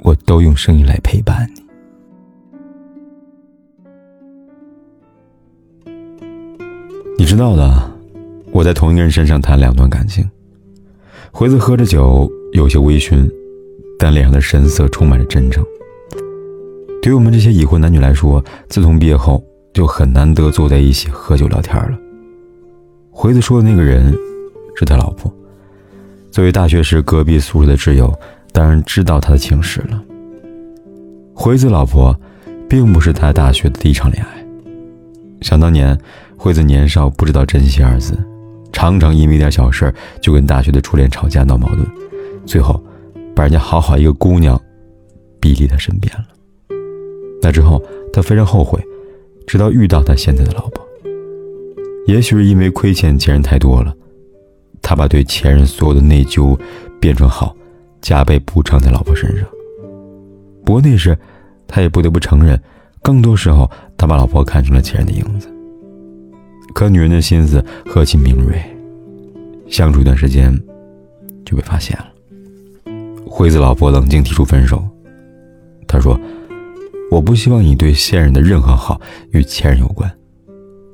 我都用声音来陪伴你。你知道的，我在同一个人身上谈两段感情。回子喝着酒，有些微醺，但脸上的神色充满着真诚。对于我们这些已婚男女来说，自从毕业后就很难得坐在一起喝酒聊天了。回子说的那个人是他老婆，作为大学时隔壁宿舍的挚友，当然知道他的情史了。辉子老婆，并不是他大学的第一场恋爱。想当年。惠子年少不知道珍惜二字，常常因为一点小事就跟大学的初恋吵架闹矛盾，最后把人家好好一个姑娘逼离他身边了。那之后他非常后悔，直到遇到他现在的老婆。也许是因为亏欠前任太多了，他把对前任所有的内疚变成好，加倍补偿在老婆身上。不过那时他也不得不承认，更多时候他把老婆看成了前任的影子。可女人的心思何其敏锐，相处一段时间，就被发现了。惠子老婆冷静提出分手。她说：“我不希望你对现任的任何好与前任有关，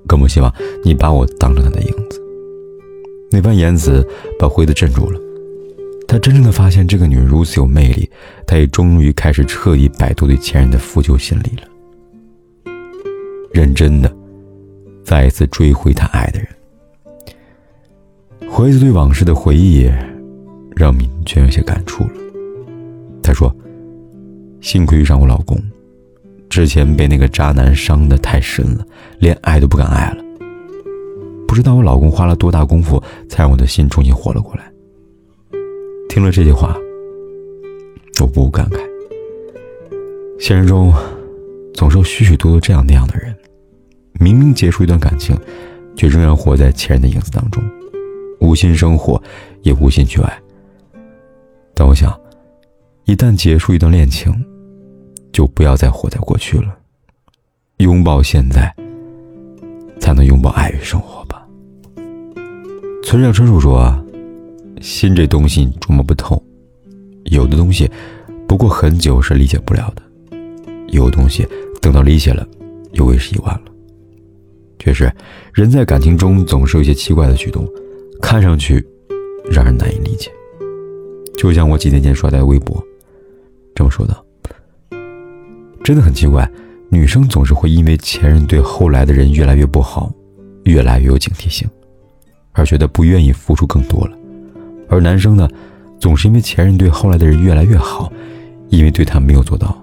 更不希望你把我当成他的影子。”那番言辞把惠子镇住了。他真正的发现这个女人如此有魅力，他也终于开始彻底摆脱对前任的负疚心理了。认真的。再一次追回他爱的人。回子对往事的回忆，让敏娟有些感触了。她说：“幸亏遇上我老公，之前被那个渣男伤得太深了，连爱都不敢爱了。不知道我老公花了多大功夫，才让我的心重新活了过来。”听了这句话，我不无感慨。现实中，总是有许许多多这样那样的人。明明结束一段感情，却仍然活在前任的影子当中，无心生活，也无心去爱。但我想，一旦结束一段恋情，就不要再活在过去了，拥抱现在，才能拥抱爱与生活吧。村上春树说：“心这东西琢磨不透，有的东西，不过很久是理解不了的；有的东西，等到理解了，又为时已晚了。”确实，人在感情中总是有些奇怪的举动，看上去让人难以理解。就像我几天前刷在微博，这么说的：“真的很奇怪，女生总是会因为前任对后来的人越来越不好，越来越有警惕性，而觉得不愿意付出更多了；而男生呢，总是因为前任对后来的人越来越好，因为对他没有做到，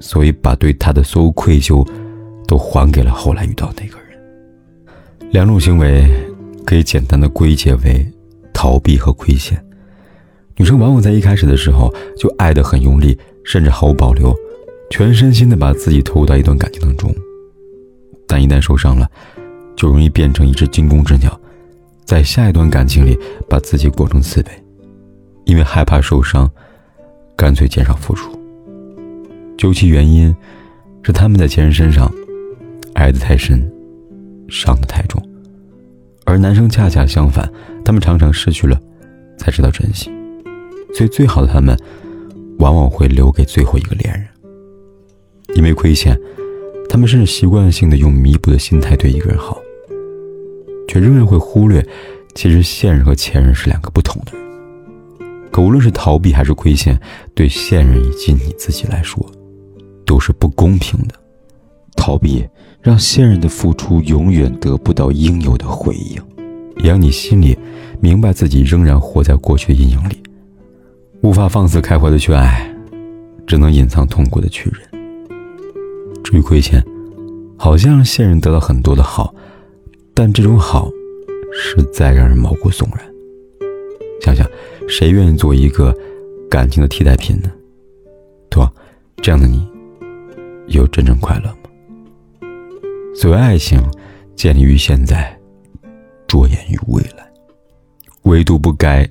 所以把对他的所有愧疚都还给了后来遇到那个人。”两种行为可以简单的归结为逃避和亏欠。女生往往在一开始的时候就爱得很用力，甚至毫无保留，全身心的把自己投入到一段感情当中。但一旦受伤了，就容易变成一只惊弓之鸟，在下一段感情里把自己裹成刺猬，因为害怕受伤，干脆减少付出。究其原因，是他们在前任身上爱得太深。伤得太重，而男生恰恰相反，他们常常失去了，才知道珍惜，所以最好的他们，往往会留给最后一个恋人。因为亏欠，他们甚至习惯性的用弥补的心态对一个人好，却仍然会忽略，其实现任和前任是两个不同的人。可无论是逃避还是亏欠，对现任以及你自己来说，都是不公平的。逃避让现任的付出永远得不到应有的回应，也让你心里明白自己仍然活在过去的阴影里，无法放肆开怀的去爱，只能隐藏痛苦的去忍。至于亏欠，好像现任得到很多的好，但这种好实在让人毛骨悚然。想想，谁愿意做一个感情的替代品呢？对吧？这样的你。有真正快乐吗？所谓爱情，建立于现在，着眼于未来，唯独不该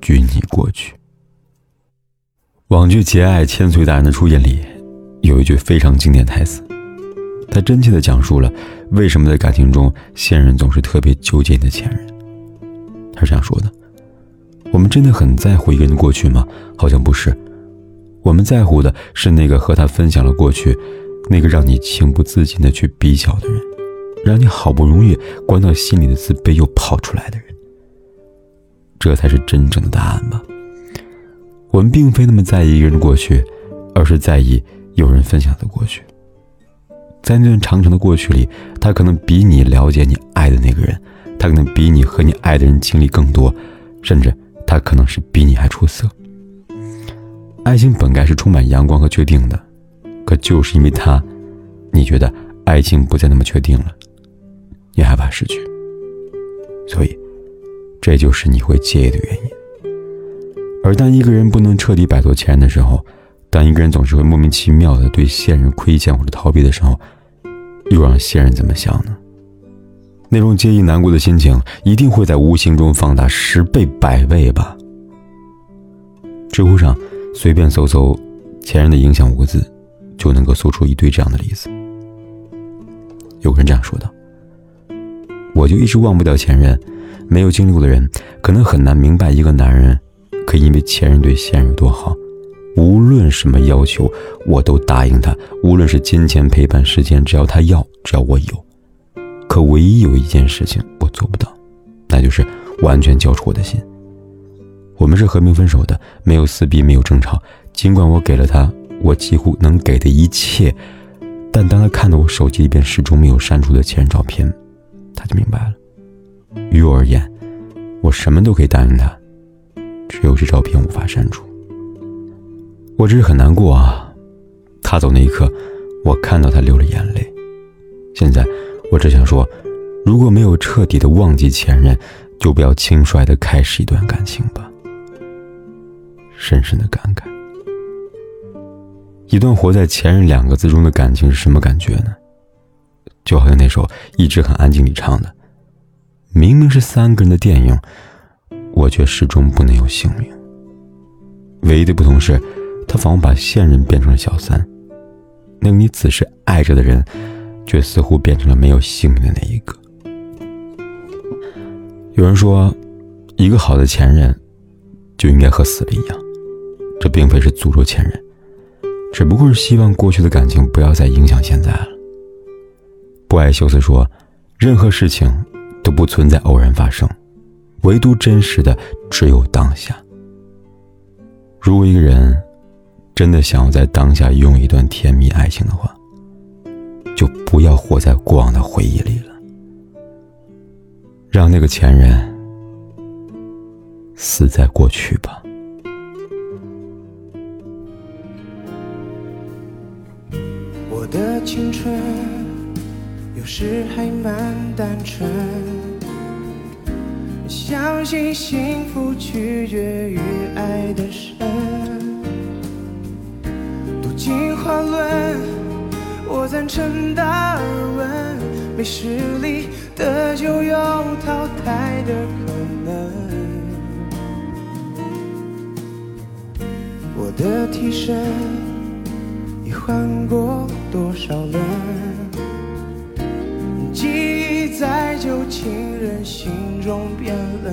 拘泥过去。网剧《节爱》千岁大人的出演里，有一句非常经典台词，他真切的讲述了为什么在感情中现任总是特别纠结你的前任。他是这样说的：“我们真的很在乎一个人的过去吗？好像不是。我们在乎的是那个和他分享了过去，那个让你情不自禁的去比较的人，让你好不容易关到心里的自卑又跑出来的人。这才是真正的答案吧。”我们并非那么在意一个人的过去，而是在意有人分享的过去。在那段长长的过去里，他可能比你了解你爱的那个人，他可能比你和你爱的人经历更多，甚至他可能是比你还出色。爱情本该是充满阳光和确定的，可就是因为他，你觉得爱情不再那么确定了，你害怕失去，所以，这就是你会介意的原因。而当一个人不能彻底摆脱前任的时候，当一个人总是会莫名其妙的对现任亏欠或者逃避的时候，又让现任怎么想呢？那种介意难过的心情，一定会在无形中放大十倍百倍吧。知乎上随便搜搜“前任的影响”五个字，就能够搜出一堆这样的例子。有人这样说道：“我就一直忘不掉前任，没有经历过的人，可能很难明白一个男人。”可以因为前任对现任有多好，无论什么要求我都答应他，无论是金钱、陪伴、时间，只要他要，只要我有。可唯一有一件事情我做不到，那就是完全交出我的心。我们是和平分手的，没有撕逼，没有争吵。尽管我给了他我几乎能给的一切，但当他看到我手机里边始终没有删除的前任照片，他就明白了。于我而言，我什么都可以答应他。只有这照片无法删除，我只是很难过啊。他走那一刻，我看到他流了眼泪。现在，我只想说，如果没有彻底的忘记前任，就不要轻率的开始一段感情吧。深深的感慨，一段活在“前任”两个字中的感情是什么感觉呢？就好像那首一直很安静里唱的，明明是三个人的电影。我却始终不能有姓名。唯一的不同是，他仿佛把现任变成了小三，那个你此时爱着的人，却似乎变成了没有姓名的那一个。有人说，一个好的前任，就应该和死了一样。这并非是诅咒前任，只不过是希望过去的感情不要再影响现在了。不爱修斯说，任何事情都不存在偶然发生。唯独真实的只有当下。如果一个人真的想要在当下用一段甜蜜爱情的话，就不要活在过往的回忆里了，让那个前任死在过去吧。我的青春有时还蛮单纯。相信幸福取决于爱的深，进化论，我赞成达尔文，没实力的就有淘汰的可能。我的替身已换过多少轮？记忆在旧情人心中变冷，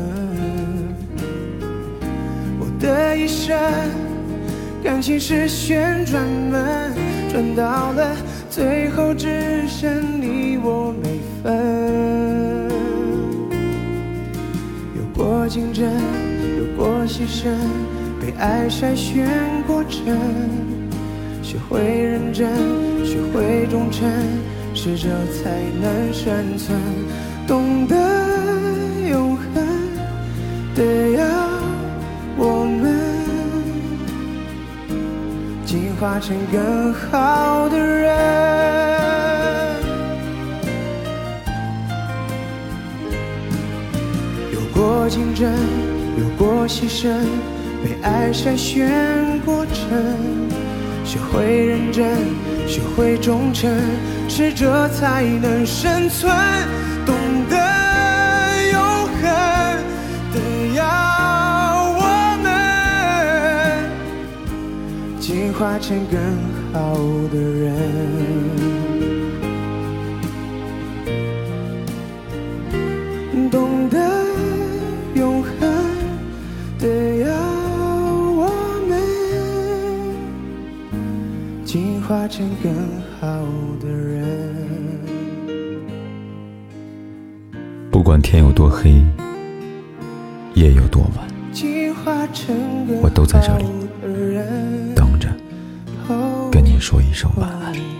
我的一生感情是旋转门，转到了最后只剩你我没分。有过竞争，有过牺牲，被爱筛选过程，学会认真，学会忠诚。适者才能生存，懂得进化成更好的人。有过竞争，有过牺牲，被爱筛选过程。学会认真，学会忠诚，适者才能生存。化成更好的人。懂得永恒的要我们进化成更好的人。不管天有多黑，夜有多晚，进化成更我都在这里好的人你说一声晚安。